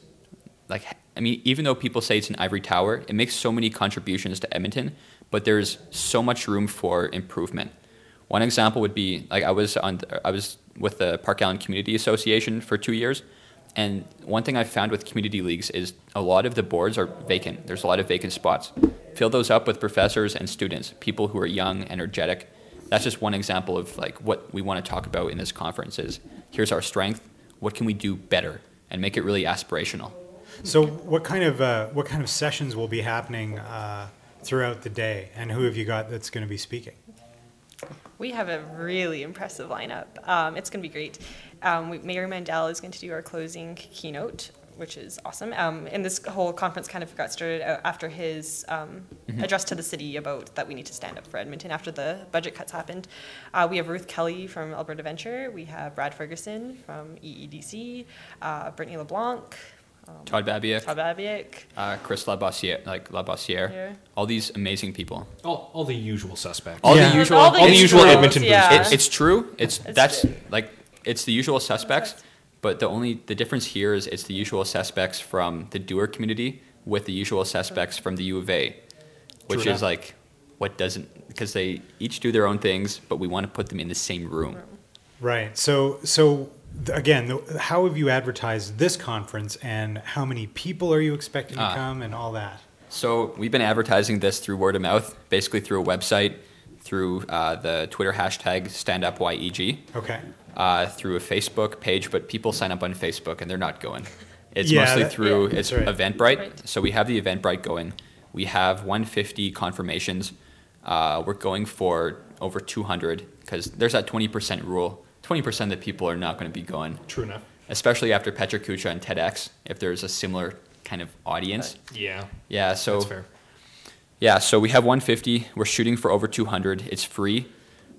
D: Like, I mean, even though people say it's an ivory tower, it makes so many contributions to Edmonton, but there's so much room for improvement. One example would be like I was on I was with the Parkallen Community Association for two years, and one thing I've found with community leagues is a lot of the boards are vacant. There's a lot of vacant spots. Fill those up with professors and students, people who are young, energetic. That's just one example of like what we want to talk about in this conference. Is here's our strength. What can we do better and make it really aspirational?
A: So, what kind of uh, what kind of sessions will be happening uh, throughout the day, and who have you got that's going to be speaking?
C: We have a really impressive lineup. Um, it's going to be great. Um, we, Mayor Mandel is going to do our closing keynote, which is awesome. Um, and this whole conference kind of got started after his um, address to the city about that we need to stand up for Edmonton after the budget cuts happened. Uh, we have Ruth Kelly from Alberta Venture. We have Brad Ferguson from EEDC, uh, Brittany LeBlanc,
D: Todd Babiak,
C: Todd Babiak.
D: uh, Chris Labossiere, like Labossiere,
C: Yeah.
D: all these amazing people.
B: All, all the usual suspects.
D: All
A: Yeah.
D: the usual,
C: All the
B: all the usual Edmonton
C: yeah.
B: boosters.
D: It, it's true. It's,
C: It's
D: that's
C: true.
D: like it's the usual suspects, but the only the difference here is it's the usual suspects from the doer community with the usual suspects from the U of A, which
B: True
D: is
B: enough.
D: like what doesn't because they each do their own things, but we want to put them in the same room.
A: Right. So, so again, how have you advertised this conference, and how many people are you expecting to
D: Ah.
A: come, and all that?
D: So we've been advertising this through word of mouth, basically through a website, through uh, the Twitter hashtag StandUpYEG.
A: Okay.
D: uh, through a Facebook page, but people sign up on Facebook and they're not going. It's
A: Yeah,
D: mostly
A: that-
D: through
C: yeah.
D: it's
A: right.
D: Eventbrite.
C: Right.
D: So we have the Eventbrite going. We have 150 confirmations. Uh, we're going for over 200 because there's that 20% rule. 20% of the people are not going to be going,
B: True enough.
D: especially after PechaKucha and TEDx. If there's a similar kind of audience,
B: Yeah,
D: yeah. So
B: that's fair.
D: Yeah, so we have 150. We're shooting for over 200. It's free.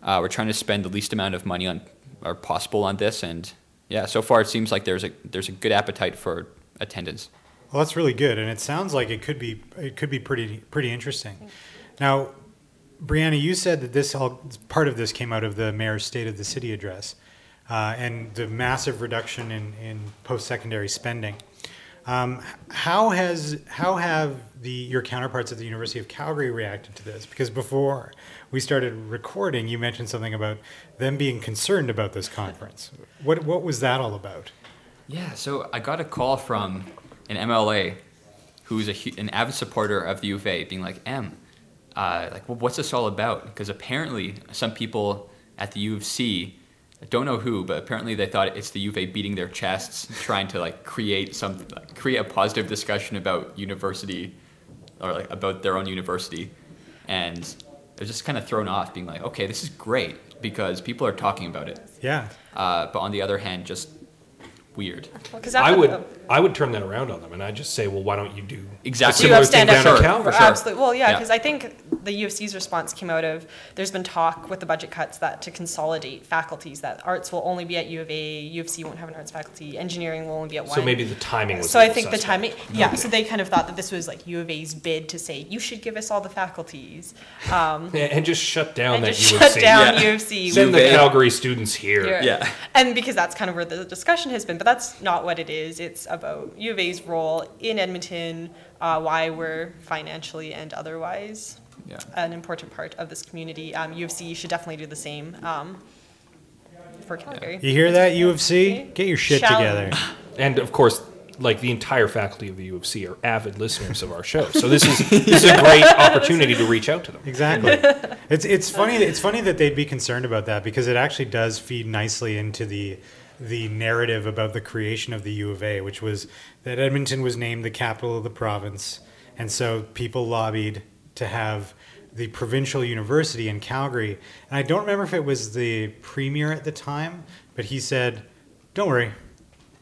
D: Uh, we're trying to spend the least amount of money on or possible on this, and yeah, so far it seems like there's a there's a good appetite for attendance.
A: Well, that's really good, and it sounds like it could be it could be pretty pretty interesting. Now, Breanna, you said that this all part of this came out of the mayor's State of the City address, uh, and the massive reduction in, in post secondary spending. Um, how has how have the your counterparts at the University of Calgary reacted to this? Because before we started recording, you mentioned something about them being concerned about this conference. What what was that all about?
D: Yeah, so I got a call from an MLA who's a, an avid supporter of the U of A, being like, "M, uh, like, well, what's this all about?" Because apparently some people at the U of C, I don't know who, but apparently they thought it's the U of A beating their chests, trying to like create some like, create a positive discussion about university or like about their own university, and they're just kind of thrown off, being like, "Okay, this is great because people are talking about it,"
A: Yeah.
D: uh, but on the other hand, just weird.
C: Well, 'cause
B: I
C: after
B: would
C: the-
B: I would turn that around on them, and I'd just say, well, why don't you do
D: Exactly.
C: Do
B: similar
C: have
B: thing
C: stand up
B: down in
C: for, for
D: Sure.
C: absolutely. Well, yeah,
D: Yeah.
C: because I think the U of C's response came out of there's been talk with the budget cuts that to consolidate faculties that arts will only be at U of A, U of C won't have an arts faculty, engineering will only be at one.
B: So maybe the timing was.
C: So I
B: little
C: think the timing, yeah. So they kind of thought that this was like U of A's bid to say you should give us all the faculties um, [LAUGHS]
B: Yeah, and just shut down
C: and
B: that
C: just
B: U
C: shut down
D: Yeah.
C: U of C.
B: Send the
D: U of A.
B: Calgary students here.
C: Here.
D: Yeah.
C: And because that's kind of where the discussion has been, but that's not what it is. It's about U of A's role in Edmonton, uh, why we're financially and otherwise
D: Yeah.
C: an important part of this community. Um, U of C should definitely do the same um, for Calgary.
A: You hear that, U of C? Get your shit
C: Challenge.
A: together. [LAUGHS]
B: And of course, like the entire faculty of the U of C are avid listeners of our show. So this is this is a [LAUGHS] great opportunity to reach out to them.
A: Exactly. it's it's funny it's funny that they'd be concerned about that because it actually does feed nicely into the the narrative about the creation of the U of A, which was that Edmonton was named the capital of the province, and so people lobbied to have the provincial university in Calgary. And I don't remember if it was the premier at the time, but he said, "Don't worry,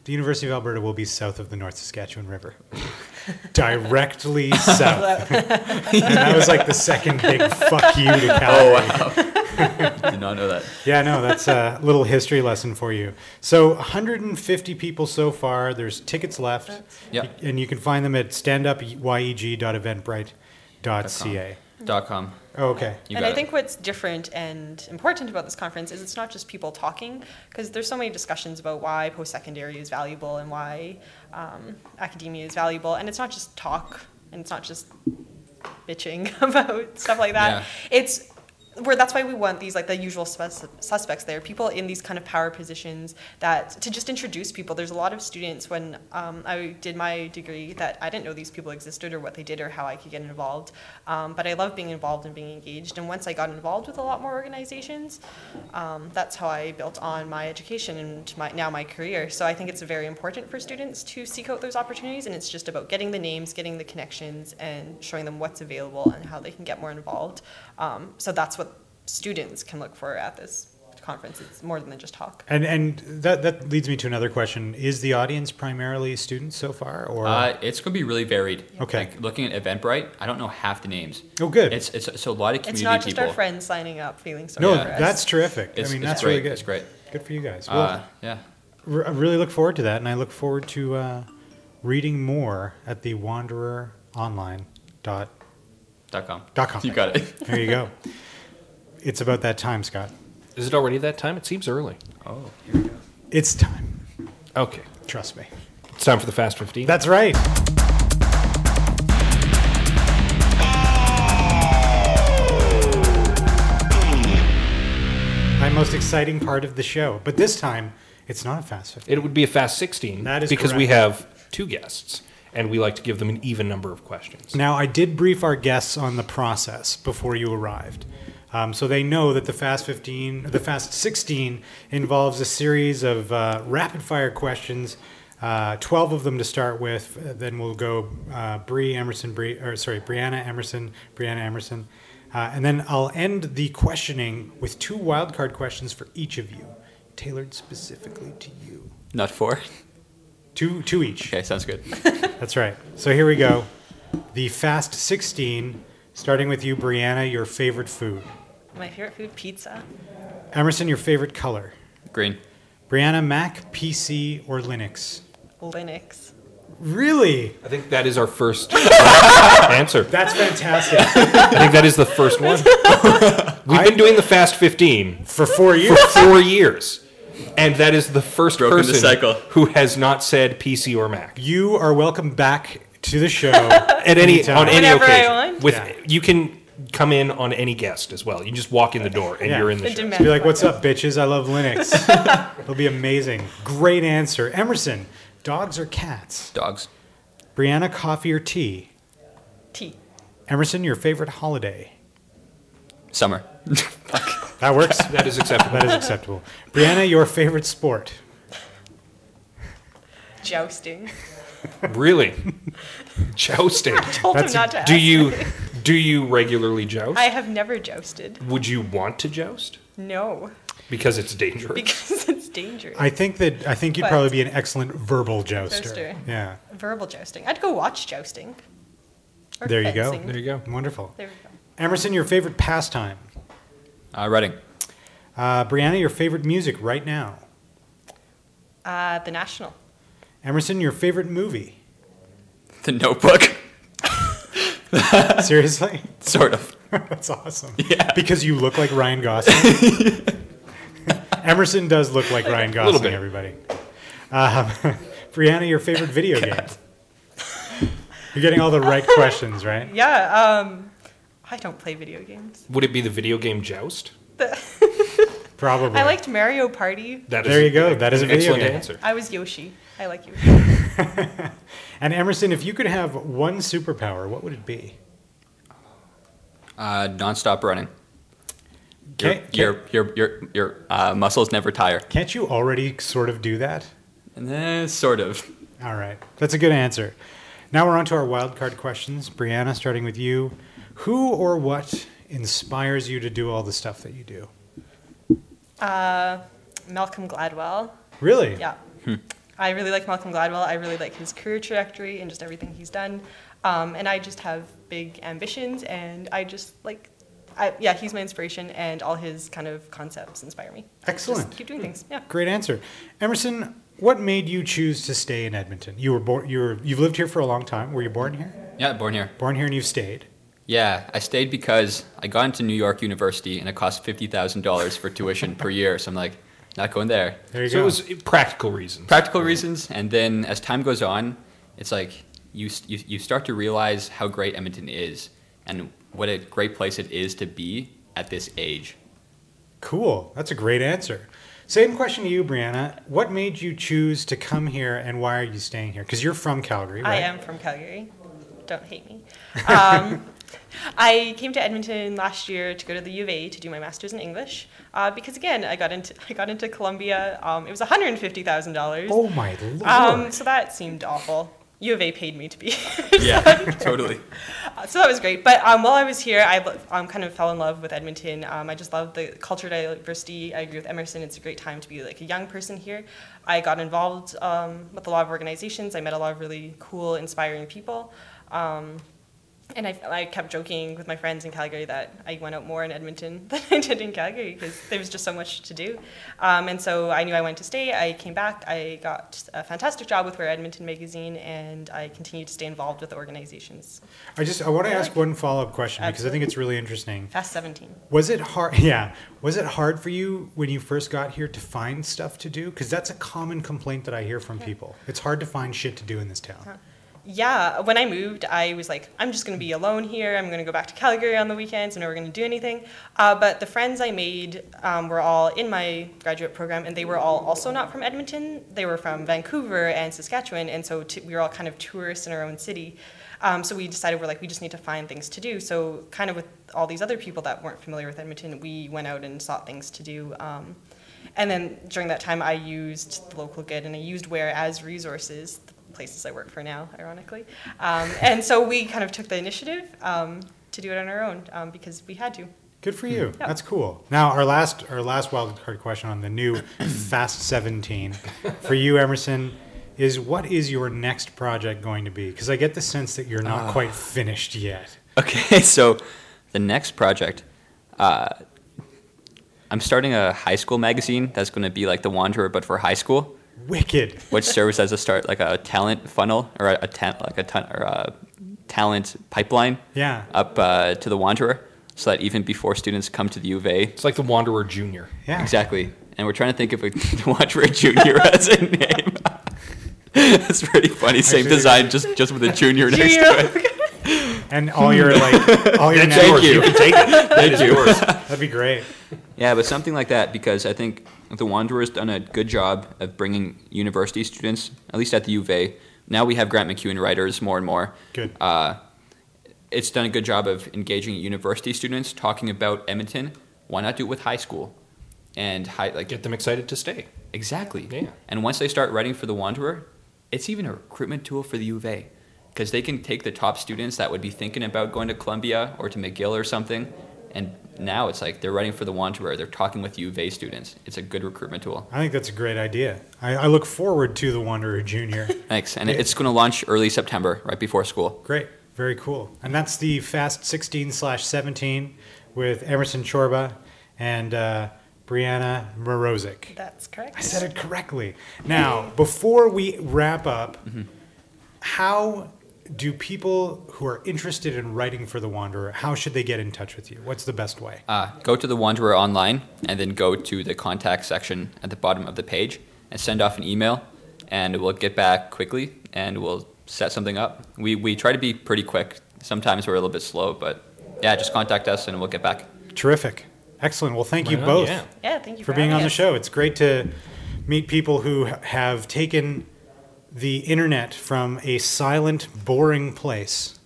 A: the University of Alberta will be south of the North Saskatchewan River." [LAUGHS] Directly [LAUGHS] south. and that was like the second big fuck you to [LAUGHS] oh, Calgary. [LAUGHS]
D: Did not know that.
A: Yeah, no, that's a little history lesson for you. So, 150 people so far. There's tickets left.
D: Yep.
A: And you can find them at standupyeg.eventbrite.ca.
D: Dot com.
A: Oh, okay.
D: You
C: and I
D: it.
C: think what's different and important about this conference is it's not just people talking, because there's so many discussions about why post secondary is valuable and why um, academia is valuable. And it's not just talk and it's not just bitching [LAUGHS] about stuff like that.
D: Yeah.
C: It's where that's why we want these like the usual sus- suspects there people in these kind of power positions that to just introduce people. There's a lot of students when um, i did my degree that i didn't know these people existed or what they did or how i could get involved. Um, but i love being involved and being engaged. And once i got involved with a lot more organizations um, that's how i built on my education and my, now my career. So i think it's very important for students to seek out those opportunities. And it's just about getting the names getting the connections and showing them what's available and how they can get more involved um, so that's what students can look for at this conference. It's more than just talk.
A: And and that that leads me to another question: Is the audience primarily students so far, or
D: Uh, it's going to be really varied.
A: Okay.
D: Like looking at Eventbrite, I don't know half the names.
A: oh, good.
D: It's it's so a lot of community.
C: It's not just
D: people.
C: our friends signing up feeling sorry
A: no,
C: for us.
A: that's terrific.
D: It's,
A: I mean, that's
D: great.
A: really good.
D: It's great.
A: Good for you guys. Well,
D: Uh, yeah.
A: r- I really look forward to that, and I look forward to uh, reading more at the wandereronline dot
D: Dot com.
A: dot com.
D: You got it. [LAUGHS]
A: There you go. It's about that time, Scott.
B: Is it already that time? It seems early.
D: Oh. Here we go.
A: It's time.
B: Okay.
A: Trust me.
B: It's time for the Fast 15.
A: That's right. My most exciting part of the show, but this time it's not a fast 15.
B: it would be a Fast 16
A: That is
B: because we have two guests, and we like to give them an even number of questions.
A: Now, I did brief our guests on the process before you arrived. Um, so they know that the Fast 15, the Fast 16 involves a series of uh, rapid fire questions, uh, 12 of them to start with. Uh, Then we'll go uh, Bree Emerson, Bree, or sorry, Breanna Emerson, Breanna Emerson. Uh, and then I'll end the questioning with two wildcard questions for each of you, tailored specifically to you.
D: Not four.
A: Two, two each.
D: Okay, sounds good. [LAUGHS]
A: That's right. So here we go. The Fast 16, starting with you, Breanna, your favorite food.
C: My favorite food, pizza.
A: Emerson, your favorite color.
D: Green.
A: Breanna, Mac, PC, or Linux?
C: Linux.
A: Really?
B: I think that is our first [LAUGHS] answer.
A: That's fantastic.
B: I think that is the first one. [LAUGHS] We've been doing the Fast 15
A: For four years.
B: for four years, and that is the first
D: Broken the
B: person
D: cycle.
B: who has not said PC or Mac
A: You are welcome back to the show [LAUGHS]
B: at any
A: Anytime.
B: on any
C: Whenever I
B: occasion.
C: want.
B: With
A: Yeah.
B: you can come in on any guest as well. You just walk in the door and
A: Yeah.
B: you're in the
C: The
B: show.
C: demand
A: Be like, what's up, bitches? I love Linux. [LAUGHS] It'll be amazing. Great answer. Emerson, dogs or cats?
D: Dogs.
A: Breanna, coffee or tea?
C: Tea.
A: Emerson, your favorite holiday?
D: Summer. [LAUGHS]
A: That works. [LAUGHS]
B: That is acceptable.
A: that is acceptable. Breanna, your favorite sport?
C: Jousting.
B: really, [LAUGHS] jousting.
C: I Told
A: That's
C: him not to ask.
B: Do you do you regularly joust?
C: I have never jousted.
B: Would you want to joust
C: No,
B: because it's dangerous?
C: because [LAUGHS] it's dangerous.
A: I think that I think you'd
C: But-
A: probably be an excellent verbal jouster.
C: Jouster.
A: Yeah.
C: Verbal jousting. I'd go watch jousting. Or
A: There you go.
C: fencing.
B: there you go.
A: Wonderful.
C: There we go.
A: Emerson, your favorite pastime.
D: Uh, Reading.
A: Uh, Breanna, your favorite music right now.
C: Uh, the National.
A: Emerson, your favorite movie.
D: The Notebook. [LAUGHS]
A: Seriously? [LAUGHS]
D: sort of. [LAUGHS]
A: That's awesome.
D: Yeah.
A: Because you look like Ryan Gosling. Emerson does look like Ryan
B: little
A: Gosling,
B: bit.
A: everybody. Um, Breanna, your favorite video game. You're getting all the right questions, right?
C: Yeah. Um, I don't play video games.
B: Would it be the video game Joust? [LAUGHS]
A: Probably.
C: I liked Mario Party.
B: That is
A: There you go. That is
B: an excellent
A: game.
B: answer.
C: I was Yoshi. I like Yoshi. [LAUGHS]
A: And Emerson, if you could have one superpower, what would it be?
D: Uh, non-stop running. Your,
A: Can't,
D: your,
A: can't,
D: your, your, your uh, muscles never tire.
A: can't you already sort of do that?
D: And then, sort of.
A: All right. That's a good answer. Now we're on to our wild card questions. Breanna, starting with you. Who or what inspires you to do all the stuff that you do?
C: Uh, Malcolm Gladwell.
A: Really?
C: Yeah. I really like Malcolm Gladwell. I really like his career trajectory and just everything he's done. Um, and I just have big ambitions, and I just like, I, yeah, he's my inspiration, and all his kind of concepts inspire me.
A: Excellent.
C: Just keep doing things. Yeah.
A: Great answer. Emerson, what made you choose to stay in Edmonton? You were born you were you've lived here for a long time. Were you born here?
D: Yeah, born here.
A: Born here and you've stayed.
D: Yeah, I stayed because I got into New York University and it cost fifty thousand dollars for tuition per year. So I'm like, not going there.
A: There you
B: So
A: go.
B: it was practical reasons.
D: Practical reasons, and then as time goes on, it's like you you, you start to realize how great Edmonton is and what a great place it is to be at this age.
A: Cool. That's a great answer. Same question to you, Breanna. What made you choose to come here, and why are you staying here? Because you're from Calgary, right?
C: I am from Calgary. Don't hate me. Um, I came to Edmonton last year to go to the U of A to do my master's in English uh, because again I got into [LAUGHS] I got into Columbia. Um, it was one hundred and fifty thousand dollars.
A: Oh my lord!
C: Um, so that seemed awful. U of A paid me to be. here. [LAUGHS]
D: Yeah, [LAUGHS] totally.
C: so that was great. But um, while I was here, I um, kind of fell in love with Edmonton. Um, I just love the culture diversity. I agree with Emerson. It's a great time to be like a young person here. I got involved um, with a lot of organizations. I met a lot of really cool, inspiring people. And I, I kept joking with my friends in Calgary that I went out more in Edmonton [LAUGHS] than I did in Calgary because there was just so much to do. Um, and so I knew I wanted to stay. I came back. I got a fantastic job with Where Edmonton magazine, and I continued to stay involved with organizations.
A: I just I want to
C: Yeah.
A: ask one follow up question because I think it's really interesting.
C: Fast 17.
A: Was it hard? [LAUGHS] Yeah. Was it hard for you when you first got here to find stuff to do? Because that's a common complaint that I hear from people. It's hard to find shit to do in this town.
C: Yeah, when I moved, I was like, I'm just going to be alone here. I'm going to go back to Calgary on the weekends. I'm never going to do anything. Uh, but the friends I made um, were all in my graduate program, and they were all also not from Edmonton. They were from Vancouver and Saskatchewan, and so t- we were all kind of tourists in our own city. Um, so we decided we're like, we just need to find things to do. So kind of with all these other people that weren't familiar with Edmonton, we went out and sought things to do. Um, and then during that time, I used the local good and I used Where as resources, places I work for now, ironically. Um, and so we kind of took the initiative um, to do it on our own um, because we had to.
A: Good for you.
C: Yeah.
A: That's cool. Now our last our last wild card question on the new [COUGHS] Fast 17 for you, Emerson, is what is your next project going to be? Because I get the sense that you're not quite finished yet.
D: Okay, [LAUGHS] so the next project, uh, I'm starting a high school magazine that's going to be like The Wanderer, but for high school,
A: Wicked.
D: which serves as a start, like a talent funnel or a, a ta- like a ton, or a talent pipeline
A: Yeah.
D: up uh, to The Wanderer, so that even before students come to the U of A,
B: It's like the Wanderer Junior.
A: Yeah.
D: exactly. And we're trying to think of a, [LAUGHS] The Wanderer Junior [LAUGHS] as a name. [LAUGHS] That's pretty funny. Same
A: Actually,
D: design, just just with a junior next to it.
A: And all your like all your
D: Thank
A: now-
D: you.
B: can take it. That is yours.
A: That'd be great.
D: Yeah, but something like that because I think the Wanderer's done a good job of bringing university students, at least at the U of A. Now we have Grant MacEwan writers more and more.
A: Good.
D: Uh, it's done a good job of engaging university students, talking about Edmonton. Why not do it with high school? And high, like
B: Get them excited to stay.
D: exactly.
B: Yeah.
D: And once they start writing for the Wanderer, it's even a recruitment tool for the U of A because they can take the top students that would be thinking about going to Columbia or to McGill or something, and now it's like they're writing for the Wanderer. They're talking with U of A students. It's a good recruitment tool.
A: I think that's a great idea. I, I look forward to the Wanderer Junior. [LAUGHS]
D: Thanks. And it's going to launch early September, right before school.
A: Great. Very cool. And that's the Fast 16 slash 17 with Emerson Scorba and uh, Breanna Mroczek.
C: That's correct.
A: I said it correctly. Now, before we wrap up, how do people who are interested in writing for The Wanderer, how should they get in touch with you? What's the best way?
D: Uh, go to the Wanderer online and then go to the contact section at the bottom of the page and send off an email, and we'll get back quickly and we'll set something up. We, we try to be pretty quick. Sometimes we're a little bit slow, but yeah, just contact us and we'll get back.
A: Terrific. Excellent. Well, thank you
B: on,
A: both
B: yeah.
C: Yeah, thank you
A: for
C: for,
A: being on
C: having
A: the show. It's great to meet people who have taken the internet from a silent, boring place.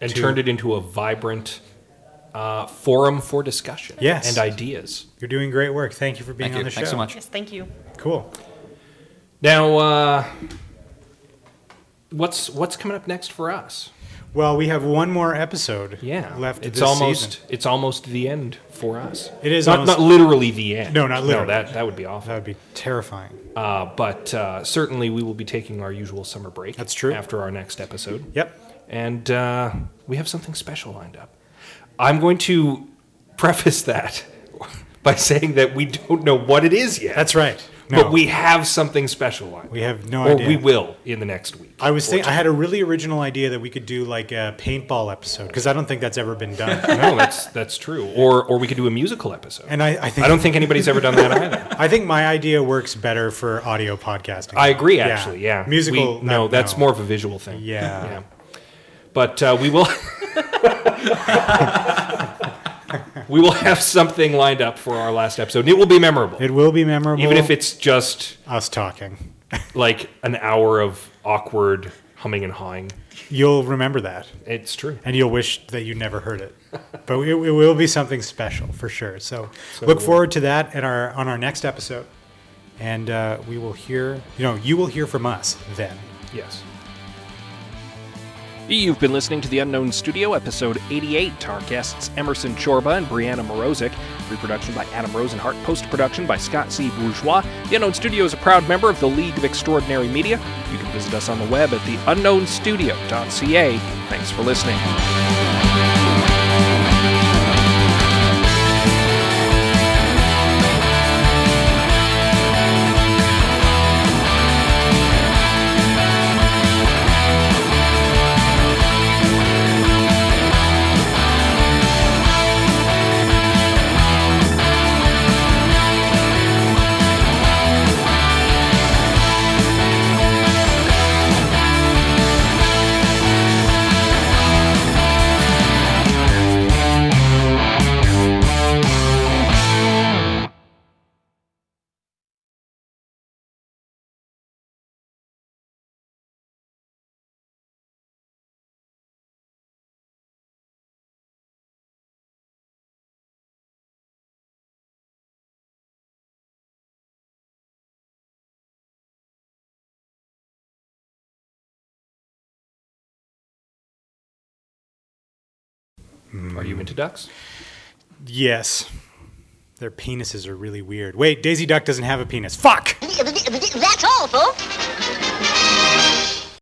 B: And
A: To-
B: turned it into a vibrant uh, forum for discussion
A: Yes.
B: and ideas.
A: You're doing great work. Thank you for being
D: Thank
A: on
D: you.
A: the show.
D: Thanks so much.
C: Yes, thank you.
A: Cool.
B: Now, uh, what's what's coming up next for us?
A: Well, we have one more episode
B: Yeah,
A: left
B: It's
A: this
B: almost
A: season.
B: it's almost the end for us.
A: It is
B: not
A: almost-
B: not literally the end.
A: No, not literally.
B: No, that that would be awful.
A: That would be terrifying.
B: Uh, but uh, certainly, we will be taking our usual summer break.
A: That's true.
B: After our next episode.
A: Yep.
B: and uh, we have something special lined up. I'm going to preface that [LAUGHS] by saying that we don't know what it is yet.
A: That's right. No,
B: But we have something special lined.
A: We have no
B: or
A: idea.
B: we will in the next week.
A: I was thinking, I had a really original idea that we could do like a paintball episode because I don't think that's ever been done. [LAUGHS]
B: no, that's that's true. Or or we could do a musical episode.
A: And I, I think
B: I don't think anybody's ever done that [LAUGHS] either.
A: I think my idea works better for audio podcasting.
B: I agree. Actually, yeah.
A: Musical.
B: We- no, that's more of a visual thing.
A: Yeah.
B: But uh, we will. [LAUGHS] [LAUGHS]
F: We will have something lined up for our last episode. and It will be memorable,
A: It will be memorable,
F: even if it's just
A: us talking. [LAUGHS]
F: like an hour of awkward humming and hawing.
A: You'll remember that,
F: It's true.
A: and you'll wish that you never heard it. [LAUGHS] But it, it will be something special for sure. So, look forward to that at our on our next episode, and uh, we will hear. You know, you will hear from us then.
F: Yes.
B: You've been listening to The Unknown Studio, episode 88. Our guests Emerson Scorba and Breanna Mroczek. Reproduction by Adam Rosenhart. Post production by Scott C. Bourgeois. The Unknown Studio is a proud member of the League of Extraordinary Media. You can visit us on the web at theunknownstudio.ca. Thanks for listening.
F: Are you into ducks?
A: Yes, their penises are really weird. Wait, Daisy Duck doesn't have a penis. Fuck.
G: That's all, folks.